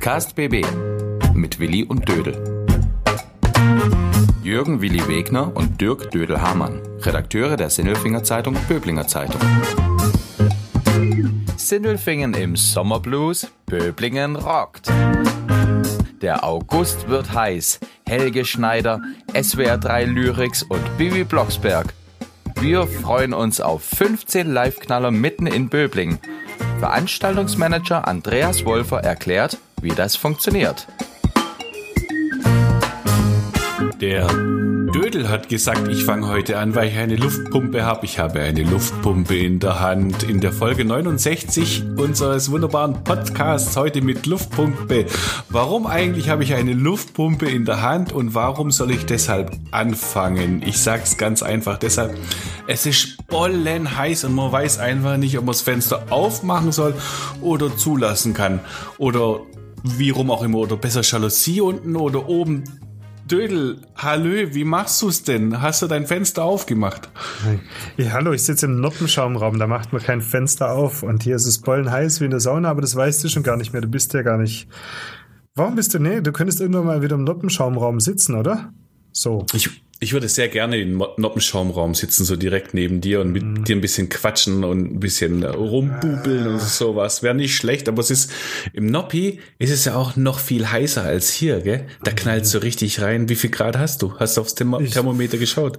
Podcast BB mit Willi und Dödel. Jürgen Willi Wegner und Dirk Dödel-Hamann, Redakteure der Sinnelfinger Zeitung Böblinger Zeitung. Sindelfingen im Sommerblues, Böblingen rockt. Der August wird heiß. Helge Schneider, SWR 3 Lyrics und Bibi Blocksberg. Wir freuen uns auf 15 Live-Knaller mitten in Böblingen. Veranstaltungsmanager Andreas Wolfer erklärt, wie das funktioniert. Der Dödel hat gesagt, ich fange heute an, weil ich eine Luftpumpe habe. Ich habe eine Luftpumpe in der Hand. In der Folge 69 unseres wunderbaren Podcasts heute mit Luftpumpe. Warum eigentlich habe ich eine Luftpumpe in der Hand und warum soll ich deshalb anfangen? Ich sage es ganz einfach deshalb. Es ist bollen heiß und man weiß einfach nicht, ob man das Fenster aufmachen soll oder zulassen kann. Oder wie rum auch immer. Oder besser Jalousie unten oder oben Dödel, hallo, wie machst du es denn? Hast du dein Fenster aufgemacht? Ja, hallo, ich sitze im Noppenschaumraum, da macht man kein Fenster auf und hier ist es bollenheiß wie in der Sauna, aber das weißt du schon gar nicht mehr, du bist ja gar nicht. Warum bist du, nee, du könntest irgendwann mal wieder im Noppenschaumraum sitzen, oder? So. Ich, ich würde sehr gerne im Noppenschaumraum sitzen, so direkt neben dir und mit mhm. dir ein bisschen quatschen und ein bisschen rumbubeln ah. und sowas. Wäre nicht schlecht, aber es ist, im Noppi ist es ja auch noch viel heißer als hier, gell? Da knallt so richtig rein. Wie viel Grad hast du? Hast du aufs Therm ich, Thermometer geschaut?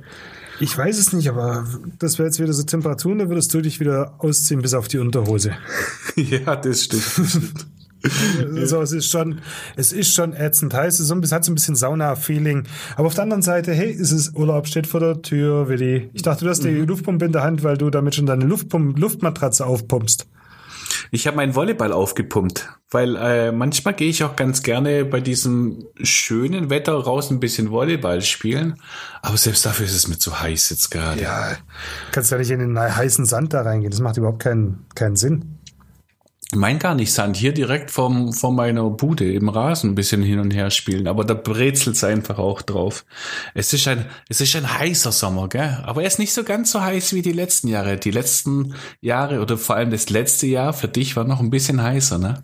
Ich weiß es nicht, aber das wäre jetzt wieder so Temperaturen, da würdest du dich wieder ausziehen bis auf die Unterhose. ja, das stimmt. Also es ist schon, es ist schon ätzend heiß. Es hat so ein bisschen Sauna-Feeling. Aber auf der anderen Seite, hey, es ist Urlaub steht vor der Tür, Willi. Ich dachte, du hast die mhm. Luftpumpe in der Hand, weil du damit schon deine Luftpump Luftmatratze aufpumpst. Ich habe meinen Volleyball aufgepumpt, weil äh, manchmal gehe ich auch ganz gerne bei diesem schönen Wetter raus ein bisschen Volleyball spielen. Aber selbst dafür ist es mir zu heiß jetzt gerade. Ja, kannst ja nicht in den heißen Sand da reingehen. Das macht überhaupt keinen, keinen Sinn mein gar nicht Sand, hier direkt vom, von meiner Bude im Rasen ein bisschen hin und her spielen, aber da brezelt es einfach auch drauf. Es ist ein, es ist ein heißer Sommer, gell? Aber er ist nicht so ganz so heiß wie die letzten Jahre. Die letzten Jahre oder vor allem das letzte Jahr für dich war noch ein bisschen heißer, ne?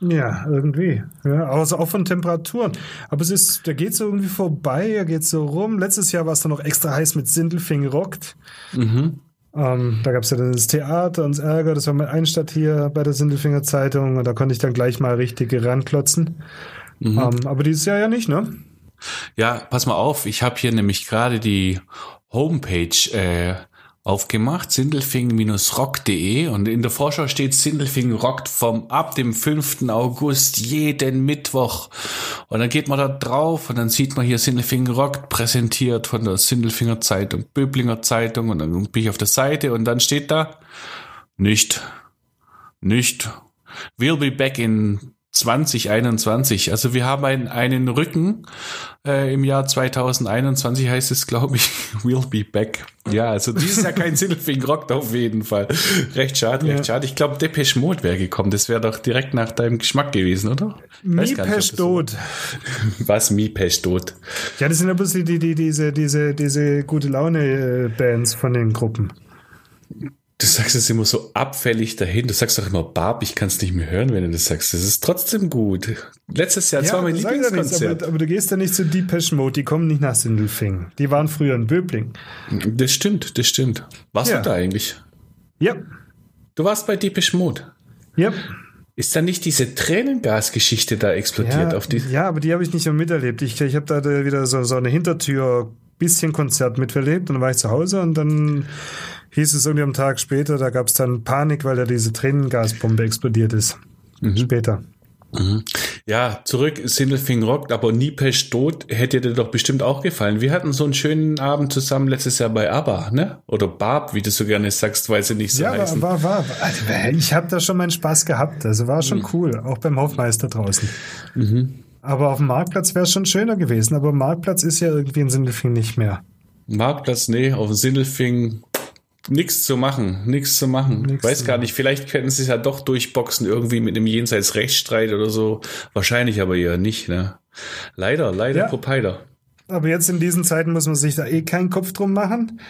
Ja, irgendwie. Ja, also auch von Temperaturen. Aber es ist, da geht so irgendwie vorbei, er geht so rum. Letztes Jahr war es dann noch extra heiß mit Sindelfing rockt. Mhm. Ähm, da gab es ja dann das Theater und das Ärger, das war mein Einstadt hier bei der Sindelfinger Zeitung und da konnte ich dann gleich mal richtig ranklotzen. Mhm. Ähm, aber dieses Jahr ja nicht, ne? Ja, pass mal auf, ich habe hier nämlich gerade die Homepage äh, aufgemacht, sindelfing-rock.de und in der Vorschau steht Sindelfing rockt vom ab dem 5. August jeden Mittwoch und dann geht man da drauf und dann sieht man hier Sindelfing rockt präsentiert von der Sindelfinger Zeitung, Böblinger Zeitung und dann bin ich auf der Seite und dann steht da nicht, nicht, we'll be back in 2021. Also wir haben einen, einen Rücken äh, im Jahr 2021 heißt es, glaube ich, we'll be back. Ja, also dieses Jahr kein Sindelfing rockt auf jeden Fall. Recht schade, recht ja. schade. Ich glaube, Depeche Mode wäre gekommen. Das wäre doch direkt nach deinem Geschmack gewesen, oder? Mipesh Dot. Was Mipesh Dot? Ja, das sind ein bisschen die, die, diese, diese, diese gute Laune Bands von den Gruppen. Du sagst es immer so abfällig dahin. Du sagst doch immer, Barb, ich kann es nicht mehr hören, wenn du das sagst. Das ist trotzdem gut. Letztes Jahr, ja, zwar mein Lieblingskonzert. aber, aber, du gehst ja nicht zu Deepesh Mode, die kommen nicht nach Sindelfing. Die waren früher in Böbling. Das stimmt, das stimmt. Warst ja. du da eigentlich? Ja. Du warst bei Deepesh Mode? Ja. Ist da nicht diese Tränengasgeschichte da explodiert ja, auf die? Ja, aber die habe ich nicht mehr miterlebt. Ich, ich habe da wieder so, so eine Hintertür bisschen Konzert miterlebt und dann war ich zu Hause und dann hieß es irgendwie am Tag später, da gab es dann Panik, weil da diese Tränengasbombe explodiert ist. Mhm. Später. Mhm. Ja, zurück, Sindelfing rockt, aber Niepesch tot hätte dir doch bestimmt auch gefallen. Wir hatten so einen schönen Abend zusammen letztes Jahr bei ABBA, ne? Oder Barb, wie du so gerne sagst, weil sie nicht so ja, heißen. Ja, war, war, war. Also, ich habe da schon meinen Spaß gehabt. Also war schon mhm. cool, auch beim Hofmeister draußen. Mhm. Aber auf dem Marktplatz wäre es schon schöner gewesen. Aber Marktplatz ist ja irgendwie in Sindelfing nicht mehr. Marktplatz, nee, auf dem Sindelfing Nichts zu machen, nichts zu machen. Nix Weiß gar nicht, vielleicht könnten sie es ja doch durchboxen, irgendwie mit einem Jenseits-Rechtsstreit oder so. Wahrscheinlich aber eher nicht, ne? Leider, leider, ja. Propider. Aber jetzt in diesen Zeiten muss man sich da eh keinen Kopf drum machen.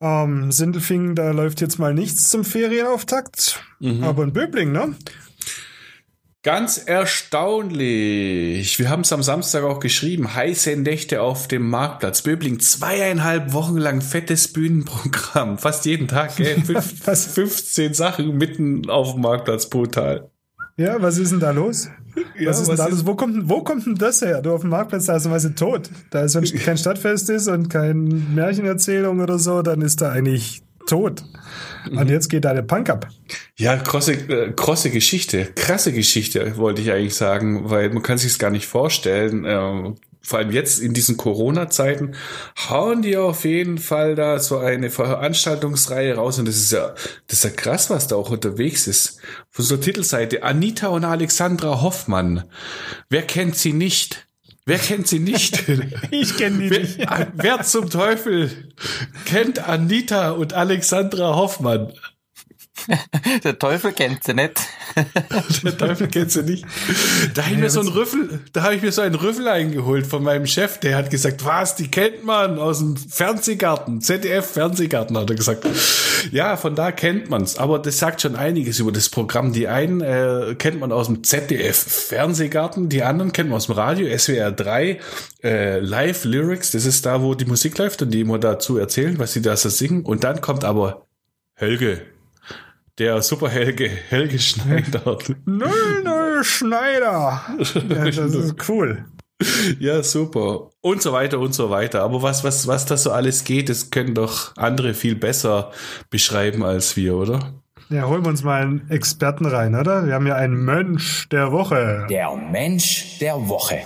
Ähm, Sindelfingen, da läuft jetzt mal nichts zum Ferienauftakt. Mhm. Aber in Böbling, ne? Ganz erstaunlich. Wir haben es am Samstag auch geschrieben. Heiße Nächte auf dem Marktplatz. Böbling, zweieinhalb Wochen lang fettes Bühnenprogramm. Fast jeden Tag, gell? Fast 15 Sachen mitten auf dem Marktplatz. Brutal. Ja, was ist denn da los? Ja, was ist was denn da los? Wo kommt, wo kommt denn das her? Du auf dem Marktplatz, da ist weißt tot. Da ist, wenn kein Stadtfest ist und keine Märchenerzählung oder so, dann ist da eigentlich tot. Und jetzt geht da der Punk ab. Ja, krosse, äh, krosse Geschichte, krasse Geschichte, wollte ich eigentlich sagen, weil man kann sich es gar nicht vorstellen. Äh, vor allem jetzt in diesen Corona-Zeiten hauen die auf jeden Fall da so eine Veranstaltungsreihe raus und das ist ja, das ist ja krass, was da auch unterwegs ist. Von so Titelseite Anita und Alexandra Hoffmann. Wer kennt sie nicht? Wer kennt sie nicht? ich kenne die wer, nicht. wer zum Teufel kennt Anita und Alexandra Hoffmann? Der Teufel kennt sie nicht. Der Teufel kennt sie nicht. Da habe ich mir so einen Rüffel, da habe ich mir so einen Rüffel eingeholt von meinem Chef, der hat gesagt, was, die kennt man aus dem Fernsehgarten, ZDF Fernsehgarten, hat er gesagt. Ja, von da kennt man's. Aber das sagt schon einiges über das Programm. Die einen äh, kennt man aus dem ZDF Fernsehgarten, die anderen kennt man aus dem Radio, SWR 3, äh, Live Lyrics, das ist da, wo die Musik läuft und die immer dazu erzählen, was sie da so singen. Und dann kommt aber Helge, der Superhelge Helge Schneider. Null, null Schneider. Ja, das ist cool. Ja, super. Und so weiter und so weiter. Aber was, was, was das so alles geht, das können doch andere viel besser beschreiben als wir, oder? Ja, holen wir uns mal einen Experten rein, oder? Wir haben ja einen Mensch der Woche. Der Mensch der Woche.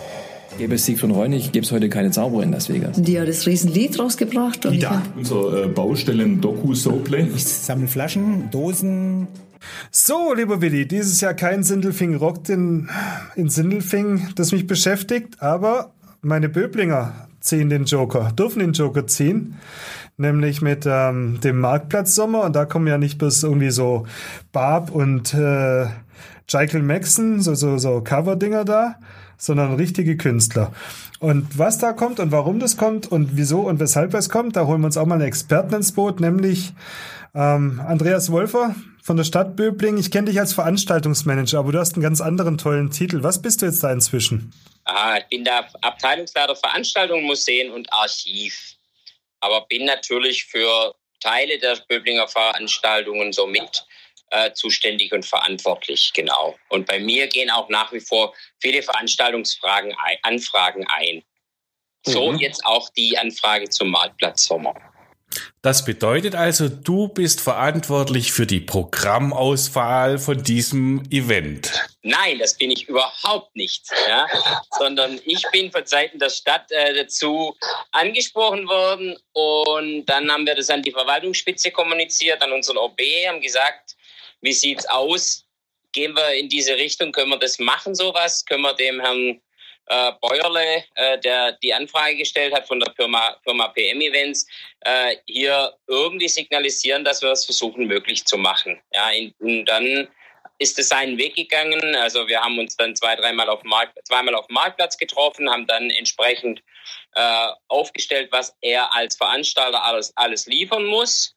Gäbe es Siegfried Reunig, gäbe es heute keine Zauberer in Las Vegas. Die hat das Riesenlied rausgebracht. Und Ida. Unser äh, Baustellen-Doku-Soplay. Ich sammle Flaschen, Dosen. So, lieber Willi, dieses Jahr kein Sindelfing Rock in, in Sindelfing, das mich beschäftigt, aber meine Böblinger ziehen den Joker, dürfen den Joker ziehen, nämlich mit ähm, dem Marktplatz Sommer und da kommen ja nicht bloß irgendwie so Barb und äh, Michael Maxon, so, so, so Cover-Dinger da, sondern richtige Künstler. Und was da kommt und warum das kommt und wieso und weshalb es kommt, da holen wir uns auch mal einen Experten ins Boot, nämlich ähm, Andreas Wolfer von der Stadt Böbling. Ich kenne dich als Veranstaltungsmanager, aber du hast einen ganz anderen tollen Titel. Was bist du jetzt da inzwischen? Ah, ich bin da Abteilungsleiter Veranstaltungen, Museen und Archiv. Aber bin natürlich für Teile der Böblinger Veranstaltungen so mit äh, zuständig und verantwortlich, genau. Und bei mir gehen auch nach wie vor viele Veranstaltungsfragen ein, Anfragen ein. So mhm. jetzt auch die Anfrage zum Marktplatz Sommer. Das bedeutet also, du bist verantwortlich für die Programmauswahl von diesem Event. Nein, das bin ich überhaupt nicht, ja? sondern ich bin von Seiten der Stadt äh, dazu angesprochen worden und dann haben wir das an die Verwaltungsspitze kommuniziert, an unseren OB, haben gesagt, wie sieht's aus? Gehen wir in diese Richtung? Können wir das machen, sowas? Können wir dem Herrn äh, Bäuerle, äh, der die Anfrage gestellt hat von der Firma, Firma PM Events, äh, hier irgendwie signalisieren, dass wir es versuchen, möglich zu machen. Ja, und dann ist es seinen Weg gegangen. Also wir haben uns dann zwei, dreimal auf Markt, zweimal auf dem Marktplatz getroffen, haben dann entsprechend äh, aufgestellt, was er als Veranstalter alles, alles liefern muss.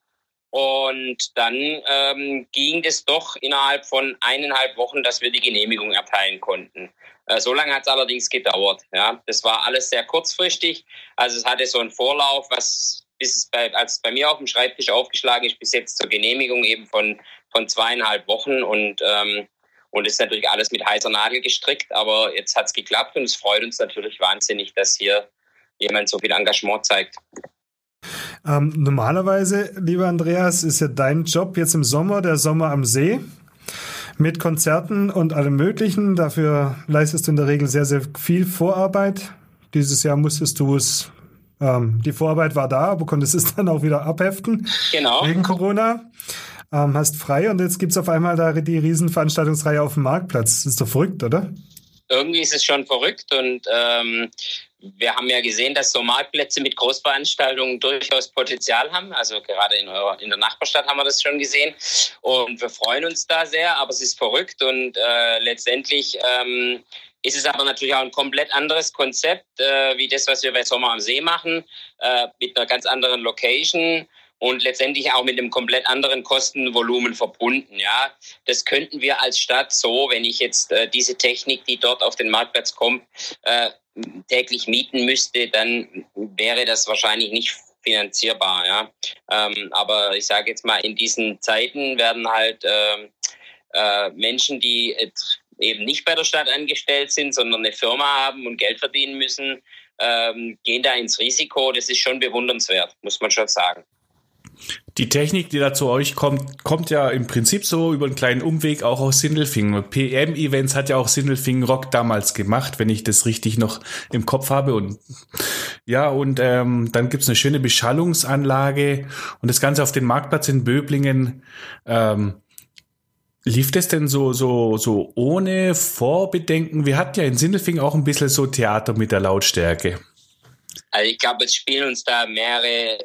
Und dann ähm, ging es doch innerhalb von eineinhalb Wochen, dass wir die Genehmigung erteilen konnten. Äh, so lange hat es allerdings gedauert. Ja, das war alles sehr kurzfristig. Also es hatte so einen Vorlauf, was bis es bei, als es bei mir auf dem Schreibtisch aufgeschlagen ist, bis jetzt zur Genehmigung eben von von zweieinhalb Wochen und ähm, und ist natürlich alles mit heißer Nadel gestrickt. Aber jetzt hat es geklappt und es freut uns natürlich wahnsinnig, dass hier jemand so viel Engagement zeigt. Ähm, normalerweise, lieber Andreas, ist ja dein Job jetzt im Sommer der Sommer am See mit Konzerten und allem Möglichen. Dafür leistest du in der Regel sehr, sehr viel Vorarbeit. Dieses Jahr musstest du es, ähm, die Vorarbeit war da, aber konntest es dann auch wieder abheften. Genau. Wegen Corona. Ähm, hast frei und jetzt gibt es auf einmal da die Riesenveranstaltungsreihe auf dem Marktplatz. Das ist doch verrückt, oder? Irgendwie ist es schon verrückt und ähm, wir haben ja gesehen, dass so Marktplätze mit Großveranstaltungen durchaus Potenzial haben. Also gerade in, eurer, in der Nachbarstadt haben wir das schon gesehen. Und wir freuen uns da sehr, aber es ist verrückt und äh, letztendlich ähm, ist es aber natürlich auch ein komplett anderes Konzept, äh, wie das, was wir bei Sommer am See machen, äh, mit einer ganz anderen Location und letztendlich auch mit einem komplett anderen Kostenvolumen verbunden. Ja, das könnten wir als Stadt so, wenn ich jetzt äh, diese Technik, die dort auf den Marktplatz kommt, äh, täglich mieten müsste, dann wäre das wahrscheinlich nicht finanzierbar. Ja, ähm, aber ich sage jetzt mal, in diesen Zeiten werden halt äh, äh, Menschen, die eben nicht bei der Stadt angestellt sind, sondern eine Firma haben und Geld verdienen müssen, ähm, gehen da ins Risiko. Das ist schon bewundernswert, muss man schon sagen. Die Technik, die da zu euch kommt, kommt ja im Prinzip so über einen kleinen Umweg auch aus Sindelfingen. PM-Events hat ja auch Sindelfingen Rock damals gemacht, wenn ich das richtig noch im Kopf habe. Und ja, und ähm, dann gibt's eine schöne Beschallungsanlage und das Ganze auf den Marktplatz in Böblingen. Ähm, Lief das denn so, so, so ohne Vorbedenken? Wir hatten ja in Sindelfingen auch ein bisschen so Theater mit der Lautstärke. Also ich glaube, es spielen uns da mehrere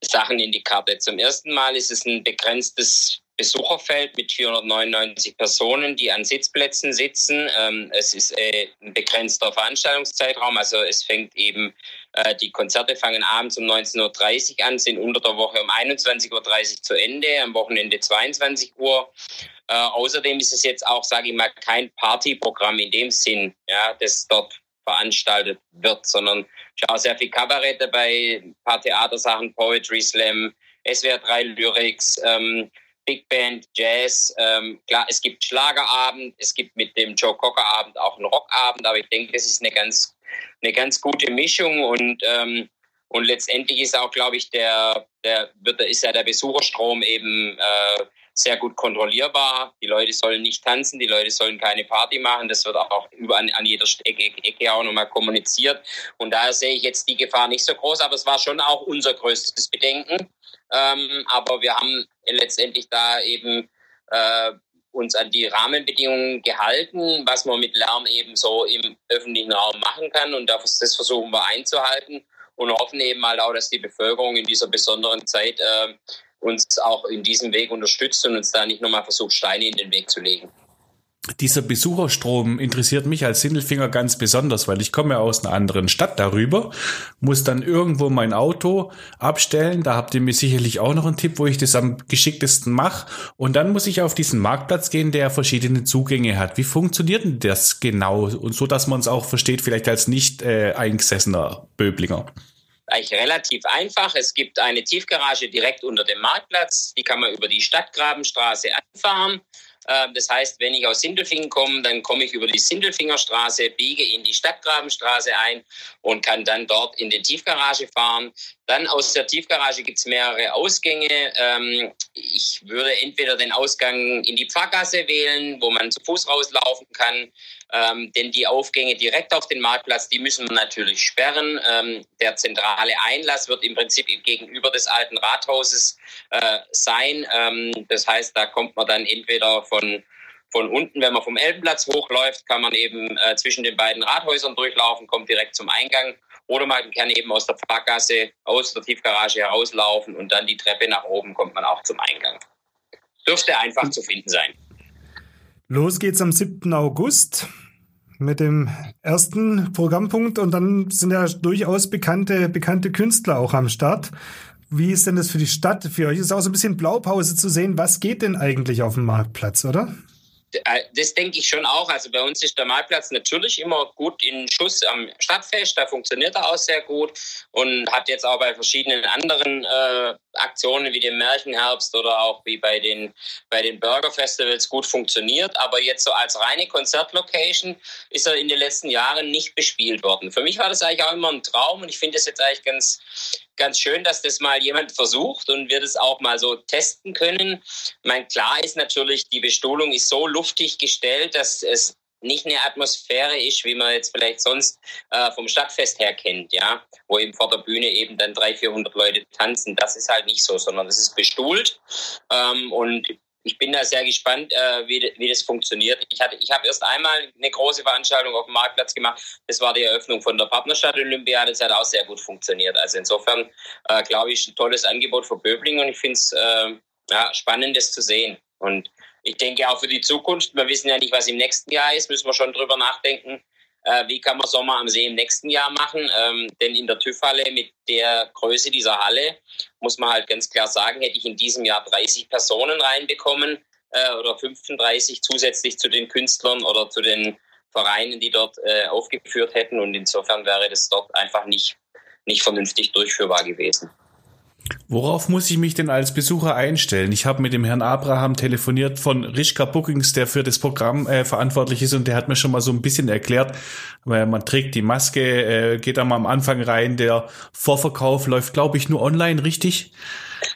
Sachen in die Karte. Zum ersten Mal ist es ein begrenztes Besucherfeld mit 499 Personen, die an Sitzplätzen sitzen. Ähm, es ist äh, ein begrenzter Veranstaltungszeitraum, also es fängt eben, äh, die Konzerte fangen abends um 19.30 Uhr an, sind unter der Woche um 21.30 Uhr zu Ende, am Wochenende 22 Uhr. Äh, außerdem ist es jetzt auch, sage ich mal, kein Partyprogramm in dem Sinn, ja, das dort veranstaltet wird, sondern ich habe sehr viel Kabarett dabei, ein paar Theatersachen, Poetry Slam, SWR 3 Lyrics, ähm, Big Band, Jazz. Ähm, klar, es gibt Schlagerabend, es gibt mit dem Joe Cocker Abend auch einen Rockabend, aber ich denke, das ist eine ganz, eine ganz gute Mischung und ähm, und letztendlich ist auch, glaube ich, der, der wird, ist ja der Besucherstrom eben äh, sehr gut kontrollierbar. Die Leute sollen nicht tanzen, die Leute sollen keine Party machen. Das wird auch überall an jeder Ecke, Ecke auch nochmal kommuniziert. Und daher sehe ich jetzt die Gefahr nicht so groß, aber es war schon auch unser größtes Bedenken. Ähm, aber wir haben letztendlich da eben äh, uns an die Rahmenbedingungen gehalten, was man mit Lärm eben so im öffentlichen Raum machen kann. Und das versuchen wir einzuhalten und hoffen eben mal auch, dass die Bevölkerung in dieser besonderen Zeit äh, uns auch in diesem Weg unterstützt und uns da nicht nochmal versucht, Steine in den Weg zu legen. Dieser Besucherstrom interessiert mich als Sindelfinger ganz besonders, weil ich komme aus einer anderen Stadt darüber, muss dann irgendwo mein Auto abstellen. Da habt ihr mir sicherlich auch noch einen Tipp, wo ich das am geschicktesten mache. Und dann muss ich auf diesen Marktplatz gehen, der verschiedene Zugänge hat. Wie funktioniert denn das genau? Und so, dass man es auch versteht, vielleicht als nicht äh, eingesessener Böblinger eigentlich relativ einfach. Es gibt eine Tiefgarage direkt unter dem Marktplatz. Die kann man über die Stadtgrabenstraße anfahren. Ähm, das heißt, wenn ich aus Sindelfingen komme, dann komme ich über die Sindelfingerstraße, biege in die Stadtgrabenstraße ein und kann dann dort in die Tiefgarage fahren. Dann aus der Tiefgarage gibt es mehrere Ausgänge. Ähm, ich würde entweder den Ausgang in die Pfarrgasse wählen, wo man zu Fuß rauslaufen kann, ähm, denn die Aufgänge direkt auf den Marktplatz, die müssen wir natürlich sperren. Ähm, der zentrale Einlass wird im Prinzip gegenüber des alten Rathauses äh, sein. Ähm, das heißt, da kommt man dann entweder von von unten, wenn man vom Elbenplatz hochläuft, kann man eben äh, zwischen den beiden Rathäusern durchlaufen, kommt direkt zum Eingang. Oder man kann eben aus der Pfarrgasse, aus der Tiefgarage herauslaufen und dann die Treppe nach oben kommt man auch zum Eingang. Dürfte einfach zu finden sein. Los geht's am 7. August mit dem ersten Programmpunkt und dann sind ja durchaus bekannte, bekannte Künstler auch am Start. Wie ist denn das für die Stadt? Für euch ist auch so ein bisschen Blaupause zu sehen, was geht denn eigentlich auf dem Marktplatz, oder? Äh, das denke ich schon auch. Also bei uns ist der Marktplatz natürlich immer gut in Schuss am Stadtfest. Da funktioniert er auch sehr gut und hat jetzt auch bei verschiedenen anderen äh, Aktionen wie dem Märchenherbst oder auch wie bei den, bei den Burger Festivals gut funktioniert. Aber jetzt so als reine Konzertlocation ist er in den letzten Jahren nicht bespielt worden. Für mich war das eigentlich auch immer ein Traum und ich finde es jetzt eigentlich ganz, ganz schön, dass das mal jemand versucht und wir das auch mal so testen können. Mein klar ist natürlich, die Bestuhlung ist so luftig gestellt, dass es nicht eine Atmosphäre ist, wie man jetzt vielleicht sonst äh, vom Stadtfest her kennt, ja, wo eben vor der Bühne eben dann 300, 400 Leute tanzen. Das ist halt nicht so, sondern es ist bestuhlt ähm, und ich bin da sehr gespannt, äh, wie, wie das funktioniert. Ich, ich habe erst einmal eine große Veranstaltung auf dem Marktplatz gemacht. Das war die Eröffnung von der Partnerstadt Olympiade. Das hat auch sehr gut funktioniert. Also insofern äh, glaube ich, ein tolles Angebot für Böbling und ich finde es äh, ja, spannend, das zu sehen. Und ich denke auch für die Zukunft, wir wissen ja nicht, was im nächsten Jahr ist, müssen wir schon drüber nachdenken, äh, wie kann man Sommer am See im nächsten Jahr machen. Ähm, denn in der TÜV-Halle mit der Größe dieser Halle, muss man halt ganz klar sagen, hätte ich in diesem Jahr 30 Personen reinbekommen äh, oder 35 zusätzlich zu den Künstlern oder zu den Vereinen, die dort äh, aufgeführt hätten. Und insofern wäre das dort einfach nicht, nicht vernünftig durchführbar gewesen. Worauf muss ich mich denn als Besucher einstellen? Ich habe mit dem Herrn Abraham telefoniert von Rischka Bookings, der für das Programm äh, verantwortlich ist und der hat mir schon mal so ein bisschen erklärt, weil man trägt die Maske, äh, geht da mal am Anfang rein, der Vorverkauf läuft, glaube ich, nur online, richtig?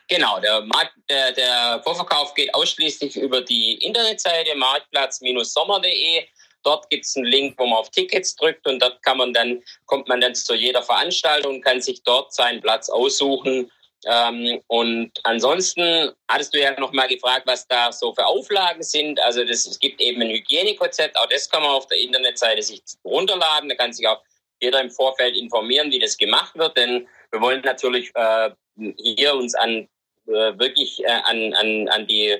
Genau, der, Markt, der, der Vorverkauf geht ausschließlich über die Internetseite marktplatz-sommer.de. Dort gibt es einen Link, wo man auf Tickets drückt und dort kann man dann, kommt man dann zu jeder Veranstaltung, kann sich dort seinen Platz aussuchen ähm, und ansonsten hattest du ja noch mal gefragt, was da so für Auflagen sind. Also das, es gibt eben ein Hygienekonzept, auch das kann man auf der Internetseite sich runterladen. Da kann sich auch jeder im Vorfeld informieren, wie das gemacht wird. Denn wir wollen natürlich äh, hier uns an äh, wirklich äh, an, an, an die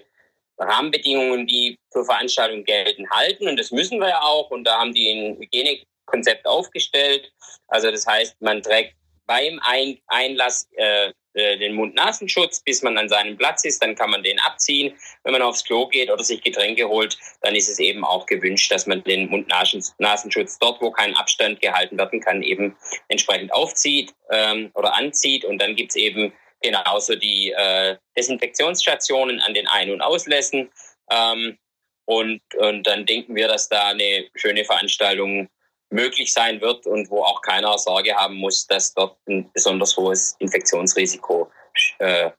Rahmenbedingungen, die für Veranstaltungen gelten, halten. Und das müssen wir ja auch. Und da haben die ein Hygienekonzept aufgestellt. Also das heißt, man trägt beim ein Einlass äh, äh, den Mund-Nasenschutz, bis man an seinem Platz ist. Dann kann man den abziehen. Wenn man aufs Klo geht oder sich Getränke holt, dann ist es eben auch gewünscht, dass man den Mund-Nasenschutz dort, wo kein Abstand gehalten werden kann, eben entsprechend aufzieht ähm, oder anzieht. Und dann gibt's eben genauso die äh, Desinfektionsstationen an den Ein- und Auslässen. Ähm, und, und dann denken wir, dass da eine schöne Veranstaltung möglich sein wird und wo auch keiner Sorge haben muss, dass dort ein besonders hohes Infektionsrisiko äh,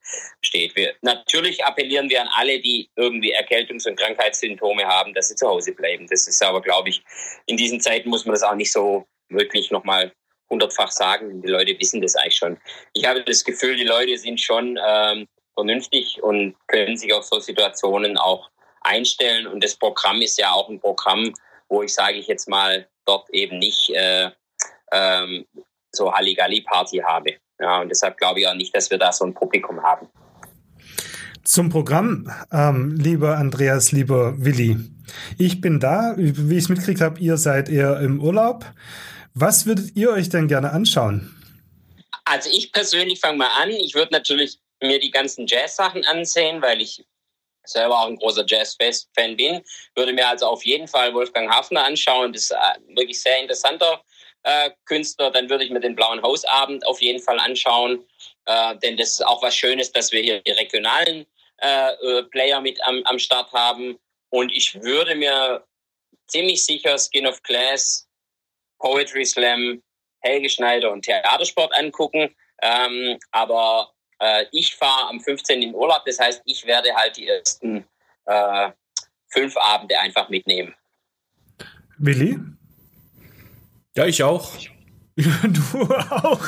steht. Wir, natürlich appellieren wir an alle, die irgendwie Erkältungs- und Krankheitssymptome haben, dass sie zu Hause bleiben. Das ist aber, glaube ich, in diesen Zeiten muss man das auch nicht so wirklich nochmal hundertfach sagen. Die Leute wissen das eigentlich schon. Ich habe das Gefühl, die Leute sind schon ähm, vernünftig und können sich auf so Situationen auch einstellen. Und das Programm ist ja auch ein Programm, wo ich, sage ich jetzt mal, dort eben nicht äh, ähm, so Halligalli-Party habe. Ja, und deshalb glaube ich auch nicht, dass wir da so ein Publikum haben. Zum Programm, ähm, lieber Andreas, lieber Willi. Ich bin da, wie ich es mitgekriegt habe, ihr seid eher im Urlaub. Was würdet ihr euch denn gerne anschauen? Also ich persönlich fange mal an. Ich würde natürlich mir die ganzen Jazz-Sachen ansehen, weil ich selber auch ein großer Jazz-Fan bin. Würde mir also auf jeden Fall Wolfgang Hafner anschauen. Das ist ein wirklich sehr interessanter äh, Künstler. Dann würde ich mir den Blauen Hausabend auf jeden Fall anschauen. Äh, denn das ist auch was Schönes, dass wir hier die regionalen äh, äh, Player mit am, am Start haben. Und ich würde mir ziemlich sicher Skin of Glass, Poetry Slam, Helge Schneider und Theatersport angucken. Ähm, aber äh, ich fahre am 15. in Urlaub, das heißt, ich werde halt die ersten äh, fünf Abende einfach mitnehmen. Willi? Ja, ich auch. Du auch.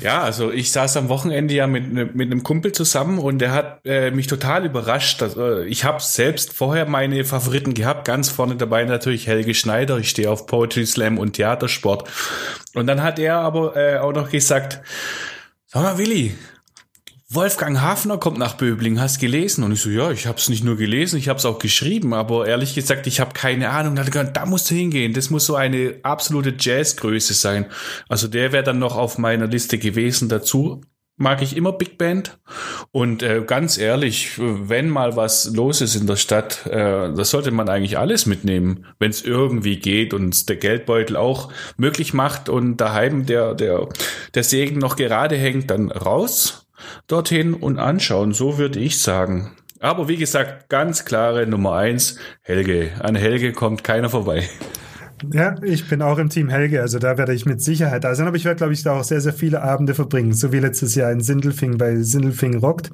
ja, also ich saß am Wochenende ja mit, mit einem Kumpel zusammen und der hat äh, mich total überrascht. Dass, äh, ich habe selbst vorher meine Favoriten gehabt, ganz vorne dabei natürlich Helge Schneider. Ich stehe auf Poetry Slam und Theatersport. Und dann hat er aber äh, auch noch gesagt, Sag mal, Willi, Wolfgang Hafner kommt nach Böbling, hast gelesen? Und ich so, ja, ich habe es nicht nur gelesen, ich habe es auch geschrieben, aber ehrlich gesagt, ich habe keine Ahnung. Da, musst du hingehen, das muss so eine absolute Jazzgröße sein. Also der wäre dann noch auf meiner Liste gewesen dazu. Mag ich immer Big Band. Und äh, ganz ehrlich, wenn mal was los ist in der Stadt, äh, das sollte man eigentlich alles mitnehmen, wenn es irgendwie geht und der Geldbeutel auch möglich macht und daheim der, der, der Segen noch gerade hängt, dann raus dorthin und anschauen. So würde ich sagen. Aber wie gesagt, ganz klare Nummer eins, Helge. An Helge kommt keiner vorbei. Ja, ich bin auch im Team Helge, also da werde ich mit Sicherheit da sein, aber ich werde, glaube ich, da auch sehr, sehr viele Abende verbringen, so wie letztes Jahr in Sindelfing bei Sindelfing rockt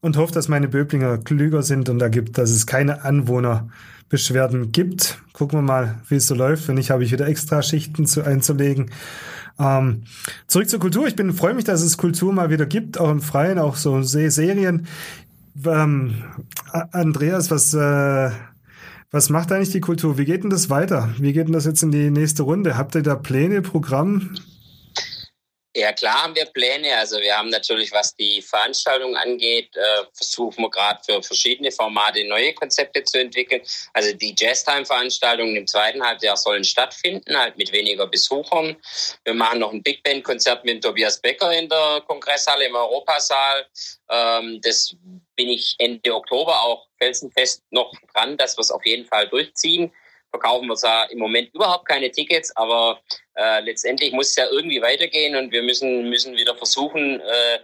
und hoffe, dass meine Böblinger klüger sind und da gibt, dass es keine Anwohnerbeschwerden gibt. Gucken wir mal, wie es so läuft. Wenn nicht, habe ich wieder extra Schichten zu einzulegen. Ähm, zurück zur Kultur. Ich bin freue mich, dass es Kultur mal wieder gibt, auch im Freien, auch so Serien. Ähm, Andreas, was äh, was macht eigentlich die Kultur? Wie geht denn das weiter? Wie geht denn das jetzt in die nächste Runde? Habt ihr da Pläne, Programm? Ja, klar haben wir Pläne. Also wir haben natürlich, was die Veranstaltung angeht, äh, versuchen wir gerade für verschiedene Formate neue Konzepte zu entwickeln. Also die Jazztime-Veranstaltungen im zweiten Halbjahr sollen stattfinden, halt mit weniger Besuchern. Wir machen noch ein Big Band-Konzert mit Tobias Becker in der Kongresshalle im Europasaal. Ähm, das bin ich Ende Oktober auch felsenfest noch dran, dass wir es auf jeden Fall durchziehen verkaufen wir zwar im Moment überhaupt keine Tickets, aber äh, letztendlich muss es ja irgendwie weitergehen und wir müssen, müssen wieder versuchen, äh,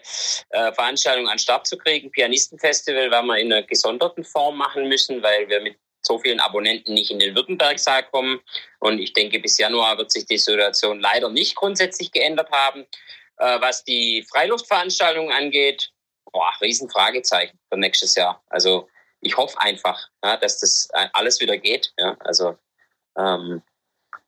äh, Veranstaltungen an den Start zu kriegen. Pianistenfestival werden wir in einer gesonderten Form machen müssen, weil wir mit so vielen Abonnenten nicht in den Württembergsaal kommen. Und ich denke, bis Januar wird sich die Situation leider nicht grundsätzlich geändert haben. Äh, was die Freiluftveranstaltungen angeht, boah, Riesenfragezeichen für nächstes Jahr. Also ich hoffe einfach, ja, dass das alles wieder geht. Ja. Also ähm,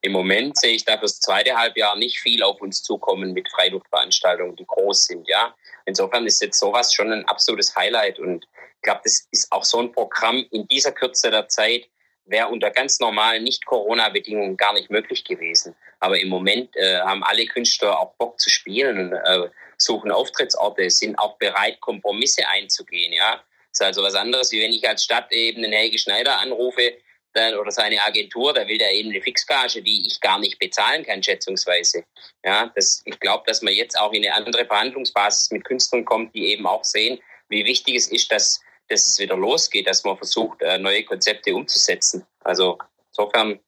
im Moment sehe ich da fürs zweite Halbjahr nicht viel auf uns zukommen mit Freiluftveranstaltungen, die groß sind. Ja, insofern ist jetzt sowas schon ein absolutes Highlight und ich glaube, das ist auch so ein Programm in dieser Kürze der Zeit wäre unter ganz normalen Nicht-Corona-Bedingungen gar nicht möglich gewesen. Aber im Moment äh, haben alle Künstler auch Bock zu spielen und äh, suchen Auftrittsorte, sind auch bereit, Kompromisse einzugehen. Ja, das ist also was anderes, wie wenn ich als Stadt eben den Helge Schneider anrufe dann, oder seine Agentur, da will der eben eine Fixgage, die ich gar nicht bezahlen kann, schätzungsweise. Ja, das, ich glaube, dass man jetzt auch in eine andere Verhandlungsbasis mit Künstlern kommt, die eben auch sehen, wie wichtig es ist, dass, dass es wieder losgeht, dass man versucht, äh, neue Konzepte umzusetzen. Also insofern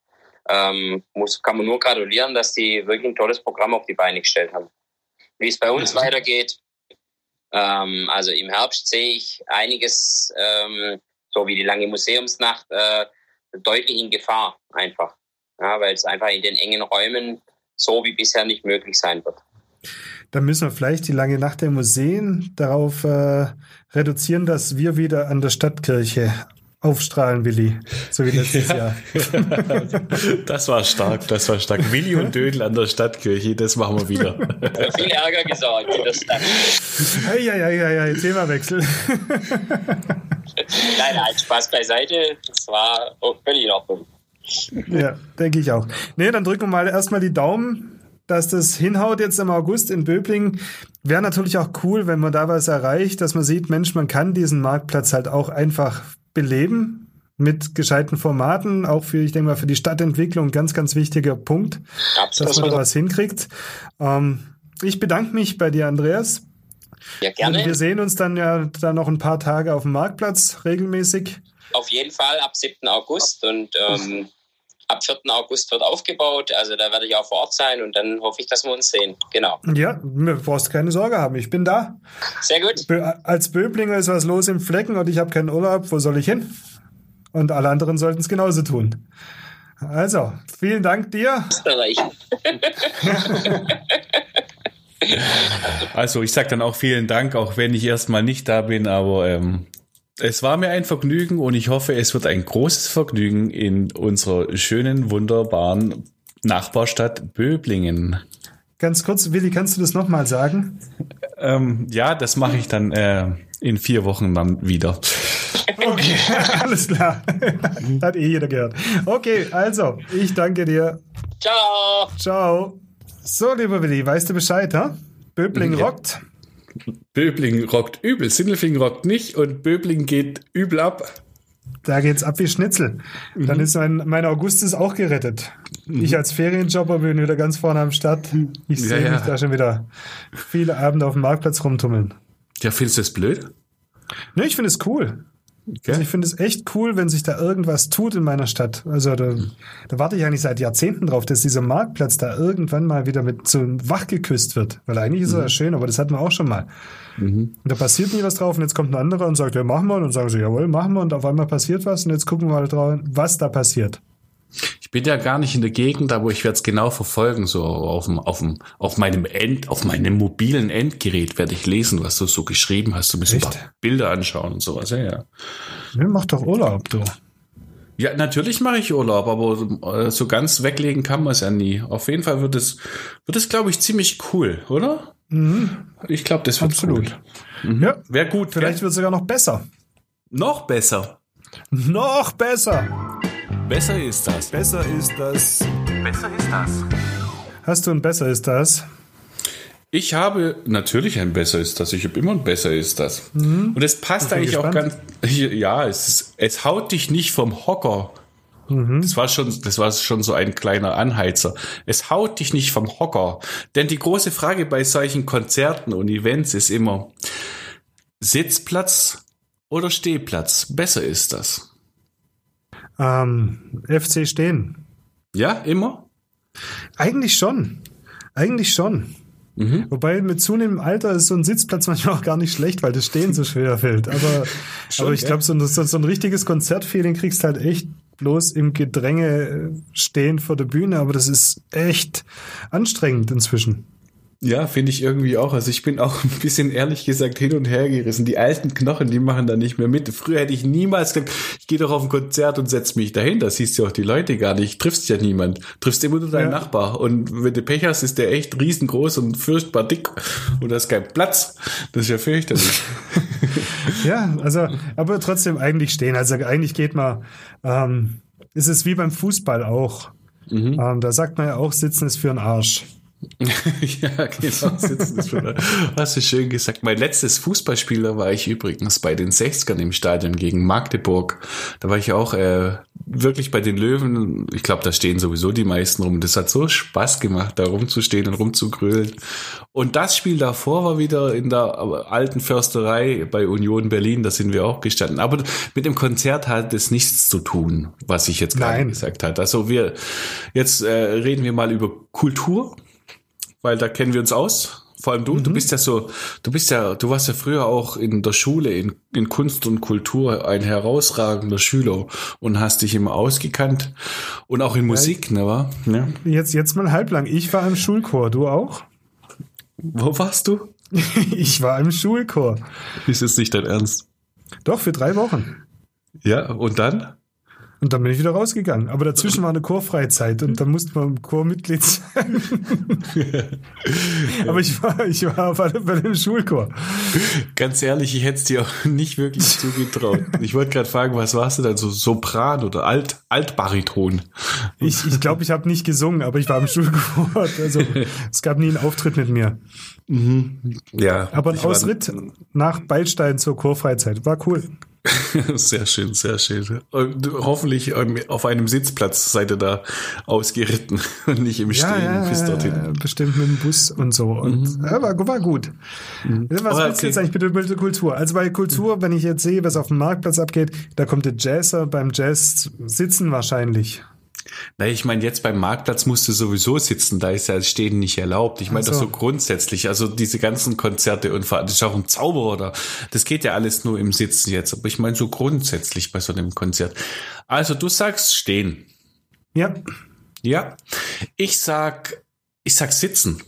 ähm, muss, kann man nur gratulieren, dass die wirklich ein tolles Programm auf die Beine gestellt haben. Wie es bei uns weitergeht, ähm, also im Herbst sehe ich einiges, ähm, so wie die lange Museumsnacht, äh, deutlich in Gefahr einfach. Ja, weil es einfach in den engen Räumen so wie bisher nicht möglich sein wird. Dann müssen wir vielleicht die lange Nacht der Museen darauf äh, reduzieren, dass wir wieder an der Stadtkirche aufstrahlen, Willi. So wie letztes ja. Jahr. das war stark, das war stark. Willi und Dödel an der Stadtkirche, das machen wir wieder. Viel Ärger gesorgt in der Stadt. Ja, ja, ja, ja, Themawechsel. Nein, nein, Spaß beiseite. Das war völlig in Ordnung. Ja, denke ich auch. Nee, dann drücken wir mal erstmal die Daumen, dass das hinhaut jetzt im August in Böbling. Wäre natürlich auch cool, wenn man da was erreicht, dass man sieht, Mensch, man kann diesen Marktplatz halt auch einfach beleben mit gescheiten Formaten, auch für, ich denke mal, für die Stadtentwicklung ganz, ganz wichtiger Punkt, Absolut. dass man da was hinkriegt. Ähm, ich bedanke mich bei dir, Andreas. Ja, gerne. Und wir sehen uns dann ja dann noch ein paar Tage auf dem Marktplatz regelmäßig. Auf jeden Fall ab 7. August und ähm, ab 4. August wird aufgebaut. Also da werde ich auch vor Ort sein und dann hoffe ich, dass wir uns sehen. Genau. Ja, du brauchst keine Sorge haben. Ich bin da. Sehr gut. Als Böblinger ist was los im Flecken und ich habe keinen Urlaub. Wo soll ich hin? Und alle anderen sollten es genauso tun. Also, vielen Dank dir. Österreich. Also ich sage dann auch vielen Dank, auch wenn ich erstmal nicht da bin, aber ähm, es war mir ein Vergnügen und ich hoffe, es wird ein großes Vergnügen in unserer schönen, wunderbaren Nachbarstadt Böblingen. Ganz kurz, Willi, kannst du das nochmal sagen? Ähm, ja, das mache ich dann äh, in vier Wochen dann wieder. Okay, alles klar. Hat eh jeder gehört. Okay, also, ich danke dir. Ciao. Ciao. So, lieber Willi, weißt du Bescheid, ha? Böbling ja. rockt. Böbling rockt übel, Sindelfing rockt nicht und Böbling geht übel ab. Da geht's ab wie Schnitzel. Mhm. Dann ist mein, mein Augustus auch gerettet. Mhm. Ich als Ferienjobber bin wieder ganz vorne am Start. Ich ja, sehe ja. mich da schon wieder viele Abende auf dem Marktplatz rumtummeln. Ja, findest du das blöd? Ne, ich finde es cool. Okay. Also ich finde es echt cool, wenn sich da irgendwas tut in meiner Stadt. Also da, da warte ich eigentlich seit Jahrzehnten drauf, dass dieser Marktplatz da irgendwann mal wieder mit so wach geküsst wird. Weil eigentlich ist mhm. er ja schön, aber das hatten wir auch schon mal. Mhm. Und da passiert nie was drauf und jetzt kommt ein anderer und sagt, ja, machen wir. Und dann sagen sie, jawohl, machen wir. Und auf einmal passiert was und jetzt gucken wir mal drauf, was da passiert. Bin ja gar nicht in der Gegend, aber ich werde es genau verfolgen. So auf, dem, auf, dem, auf meinem End, auf meinem mobilen Endgerät werde ich lesen, was du so geschrieben hast. Du musst ein paar Bilder anschauen und sowas. Ja, ja. ja mach doch Urlaub, du. Ja, natürlich mache ich Urlaub, aber äh, so ganz weglegen kann man es ja nie. Auf jeden Fall wird es, wird es, glaube ich, ziemlich cool, oder? Mhm. Ich glaube, das wird Absolut. Cool. Mhm. Ja, wäre gut. Vielleicht wird es sogar noch besser. Noch besser. Noch besser. Besser ist das. Besser ist das. Besser ist das. Hast du ein Besser ist das? Ich habe natürlich ein besser ist das. Ich habe immer ein besser ist das. Und es passt eigentlich auch gespannt. ganz. Ja, es, ist, es haut dich nicht vom Hocker. Das war schon, das war schon so ein kleiner Anheizer. Es haut dich nicht vom Hocker. Denn die große Frage bei solchen Konzerten und Events ist immer Sitzplatz oder Stehplatz. Besser ist das. Ähm, FC stehen. Ja, immer? Eigentlich schon. Eigentlich schon. Mhm. Wobei mit zunehmendem Alter ist so ein Sitzplatz manchmal auch gar nicht schlecht, weil das Stehen so schwer fällt. Aber, aber ich glaube, so, ein- so, ein richtiges Konzertfeeling kriegst halt echt bloß im Gedränge äh, stehen vor der Bühne. Aber das ist echt anstrengend inzwischen. Ja, finde ich irgendwie auch. Also ich bin auch ein bisschen ehrlich gesagt hin und her gerissen. Die alten Knochen, die machen da nicht mehr mit. Früher hätte ich niemals gesagt, ich gehe doch auf ein Konzert und setz mich dahin. Da siehst du auch die Leute gar nicht. Triffst ja niemand. Triffst immer nur deinen Ja. Nachbar. Und wenn du Pech hast, ist der echt riesengroß und furchtbar dick. Und da ist kein Platz. Das ist ja fürchterlich. Ja, also, aber trotzdem eigentlich stehen. Also eigentlich geht man, ähm, ist es wie beim Fußball auch. Ähm, da sagt man ja auch, sitzen ist für den Arsch. ja, genau. Sitzen ist schon, hast du schön gesagt. Mein letztes Fußballspiel, da war ich übrigens bei den 60ern im Stadion gegen Magdeburg. Da war ich auch äh, wirklich bei den Löwen. Ich glaube, da stehen sowieso die meisten rum. Das hat so Spaß gemacht, da rumzustehen und rumzugrölen. Und das Spiel davor war wieder in der alten Försterei bei Union Berlin. Da sind wir auch gestanden. Aber mit dem Konzert hat es nichts zu tun, was ich jetzt gerade gesagt hat. Also wir, jetzt äh, reden wir mal über Kultur weil da kennen wir uns aus. Vor allem du, du bist ja so, du bist ja, du warst ja früher auch in der Schule in, in Kunst und Kultur ein herausragender Schüler und hast dich immer ausgekannt und auch in Musik, ne, war? Ja. Jetzt, jetzt mal halblang. Ich war im Schulchor. Du auch? Wo warst du? Ich war im Schulchor. Ist jetzt nicht dein Ernst? Doch, für drei Wochen. Ja, und dann? Und dann bin ich wieder rausgegangen. Aber dazwischen war eine Chorfreizeit und da musste man Chormitglied sein. Aber ich war, ich war auf alle Fälle im Schulchor. Ganz ehrlich, ich hätte es dir auch nicht wirklich zugetraut. Ich wollte gerade fragen, was warst du dann so Sopran oder Alt Altbariton? Ich ich, glaube, ich habe nicht gesungen, aber ich war im Schulchor. Also es gab nie einen Auftritt mit mir. Ja, Aber ein Ausritt nach Beilstein zur Chorfreizeit war cool. Sehr schön, sehr schön. Und hoffentlich ähm, auf einem Sitzplatz seid ihr da ausgeritten und nicht im Stehen bis dorthin. bestimmt mit dem Bus und so. Und ja, war, war gut. Was Aber willst du okay. jetzt eigentlich mit der Kultur? Also bei Kultur, wenn ich jetzt sehe, was auf dem Marktplatz abgeht, da kommt der Jazzer beim Jazz sitzen wahrscheinlich. Na, ich meine, jetzt beim Marktplatz musst du sowieso sitzen, da ist ja das Stehen nicht erlaubt. Ich meine Ach das so. so grundsätzlich, also diese ganzen Konzerte und das ist auch ein Zauberer oder das geht ja alles nur im Sitzen jetzt, aber ich meine so grundsätzlich bei so einem Konzert. Also du sagst stehen. Ja, Ja. Ich sag, ich sag sitzen.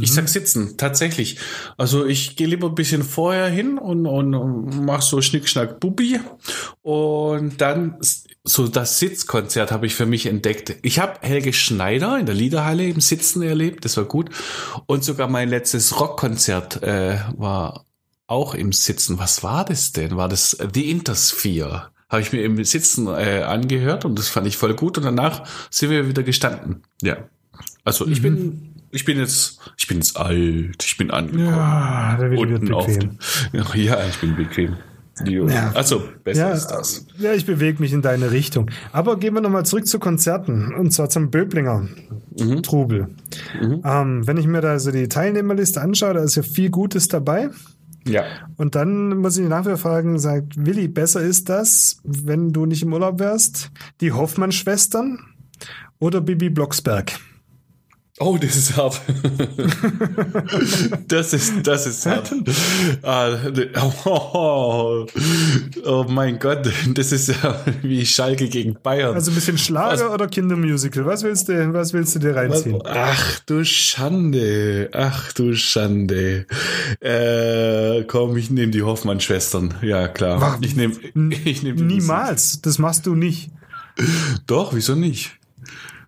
Ich sag sitzen, tatsächlich. Also ich gehe lieber ein bisschen vorher hin und, und mach so Schnick, Schnack, Bubi. Und dann so das Sitzkonzert habe ich für mich entdeckt. Ich habe Helge Schneider in der Liederhalle im Sitzen erlebt, das war gut. Und sogar mein letztes Rockkonzert äh, war auch im Sitzen. Was war das denn? War das The Intersphere? Habe ich mir im Sitzen äh, angehört und das fand ich voll gut. Und danach sind wir wieder gestanden. Ja. Also ich bin, ich bin jetzt, ich bin jetzt alt, ich bin angekommen. ja da wird Unten auf Ja, ich bin bequem. Jo. Ja. Also, besser Ja, ist das. ja, ich bewege mich in deine Richtung. Aber gehen wir nochmal zurück zu Konzerten und zwar zum Böblinger Trubel. Ähm, wenn ich mir da so die Teilnehmerliste anschaue, da ist ja viel Gutes dabei. Ja. Und dann muss ich nachher fragen, sagt Willi, besser ist das, wenn du nicht im Urlaub wärst, die Hoffmann-Schwestern oder Bibi Blocksberg? Oh, das ist hart. das ist, das ist hart. Ah, oh, oh mein Gott, das ist ja wie Schalke gegen Bayern. Also ein bisschen Schlager Was? oder Kindermusical? Was willst du, was willst du dir reinziehen? Ach du Schande, ach du Schande. Äh, komm, ich nehme die Hoffmann-Schwestern. Ja, klar. Wa- Ich nehme ich nehm die Niemals, das machst du nicht. Doch, wieso nicht?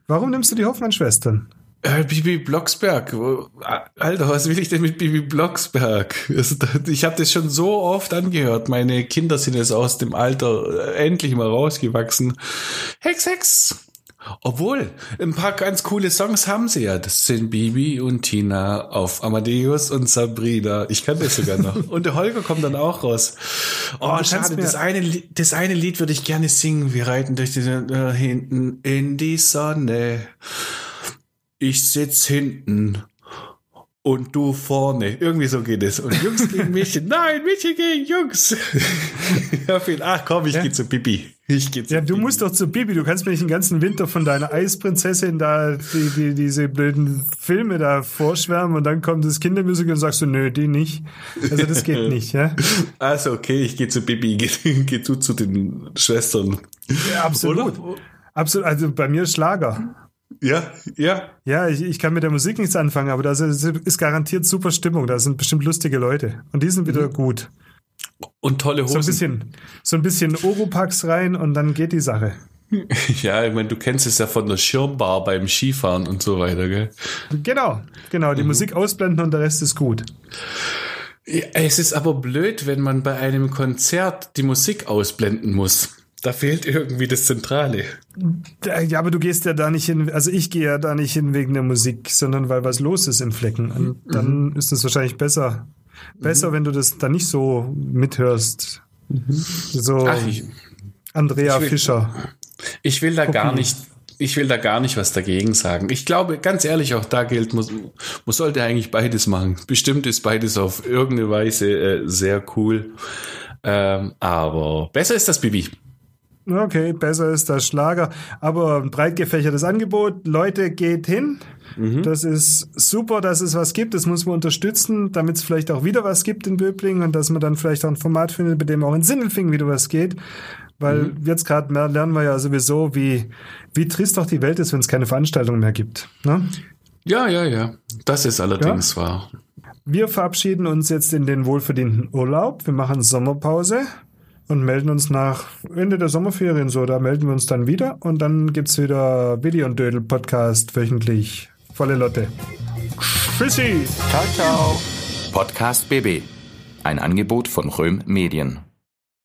Warum nimmst du die Hoffmann-Schwestern? Äh, Bibi Blocksberg. Alter, was will ich denn mit Bibi Blocksberg? Ich habe das schon so oft angehört. Meine Kinder sind jetzt aus dem Alter äh, endlich mal rausgewachsen. Hex, Hex. Obwohl, ein paar ganz coole Songs haben sie ja. Das sind Bibi und Tina auf Amadeus und Sabrina. Ich kann das sogar noch. und der Holger kommt dann auch raus. Oh, schade. Das eine, Lied- das eine Lied würde ich gerne singen. Wir reiten durch die äh, hinten in die Sonne. Ich sitz hinten. Und du vorne. Irgendwie so geht es. Und Jungs gegen Mädchen. Nein, Mädchen gegen Jungs. viel. Ach komm, ich Ja. geh zu Bibi. Ich geh zu Ja, du Bibi. musst doch zu Bibi. Du kannst mir nicht den ganzen Winter von deiner Eisprinzessin da die, die, diese blöden Filme da vorschwärmen und dann kommt das Kindermusik und sagst du, nö, die nicht. Also das geht nicht, ja. Also okay, ich gehe zu Bibi, geh, geh du zu den Schwestern. ja absolut. Oder? Absolut. Also bei mir Schlager. Ja, ja. Ja, ich, ich kann mit der Musik nichts anfangen, aber da ist, ist garantiert super Stimmung. Da sind bestimmt lustige Leute. Und die sind wieder gut. Und tolle So Hosen. ein bisschen, so ein bisschen Oropax rein und dann geht die Sache. Ja, ich meine, du kennst es ja von der Schirmbar beim Skifahren und so weiter, gell? Genau, genau. Die Musik ausblenden und der Rest ist gut. Ja, es ist aber blöd, wenn man bei einem Konzert die Musik ausblenden muss. Da fehlt irgendwie das Zentrale. Da- Ja, aber du gehst ja da nicht hin, also ich gehe ja da nicht hin wegen der Musik, sondern weil was los ist im Flecken. Und dann ist es wahrscheinlich besser, besser, wenn du das da nicht so mithörst. So Ach, ich, Andrea ich will- Fischer. ich will da gar Kopie. nicht, ich will da gar nicht was dagegen sagen. Ich glaube, ganz ehrlich, auch da gilt, muss, man sollte eigentlich beides machen. Bestimmt ist beides auf irgendeine Weise äh, sehr cool. Ähm, aber besser ist das Bibi. Okay, besser ist der Schlager, aber ein breit gefächertes Angebot. Leute, geht hin. Das ist super, dass es was gibt. Das muss man unterstützen, damit es vielleicht auch wieder was gibt in Böblingen und dass man dann vielleicht auch ein Format findet, bei dem auch in Sindelfingen wieder was geht. Weil jetzt gerade lernen wir ja sowieso, wie, wie trist auch die Welt ist, wenn es keine Veranstaltung mehr gibt. Ne? Ja, ja, ja. Das ist allerdings wahr. Wir verabschieden uns jetzt in den wohlverdienten Urlaub. Wir machen Sommerpause und melden uns nach Ende der Sommerferien so. Da melden wir uns dann wieder und dann gibt's wieder Willi und Dödel Podcast wöchentlich. Volle Lotte. Tschüssi! Ciao, ciao. Podcast BB. Ein Angebot von Röhm Medien.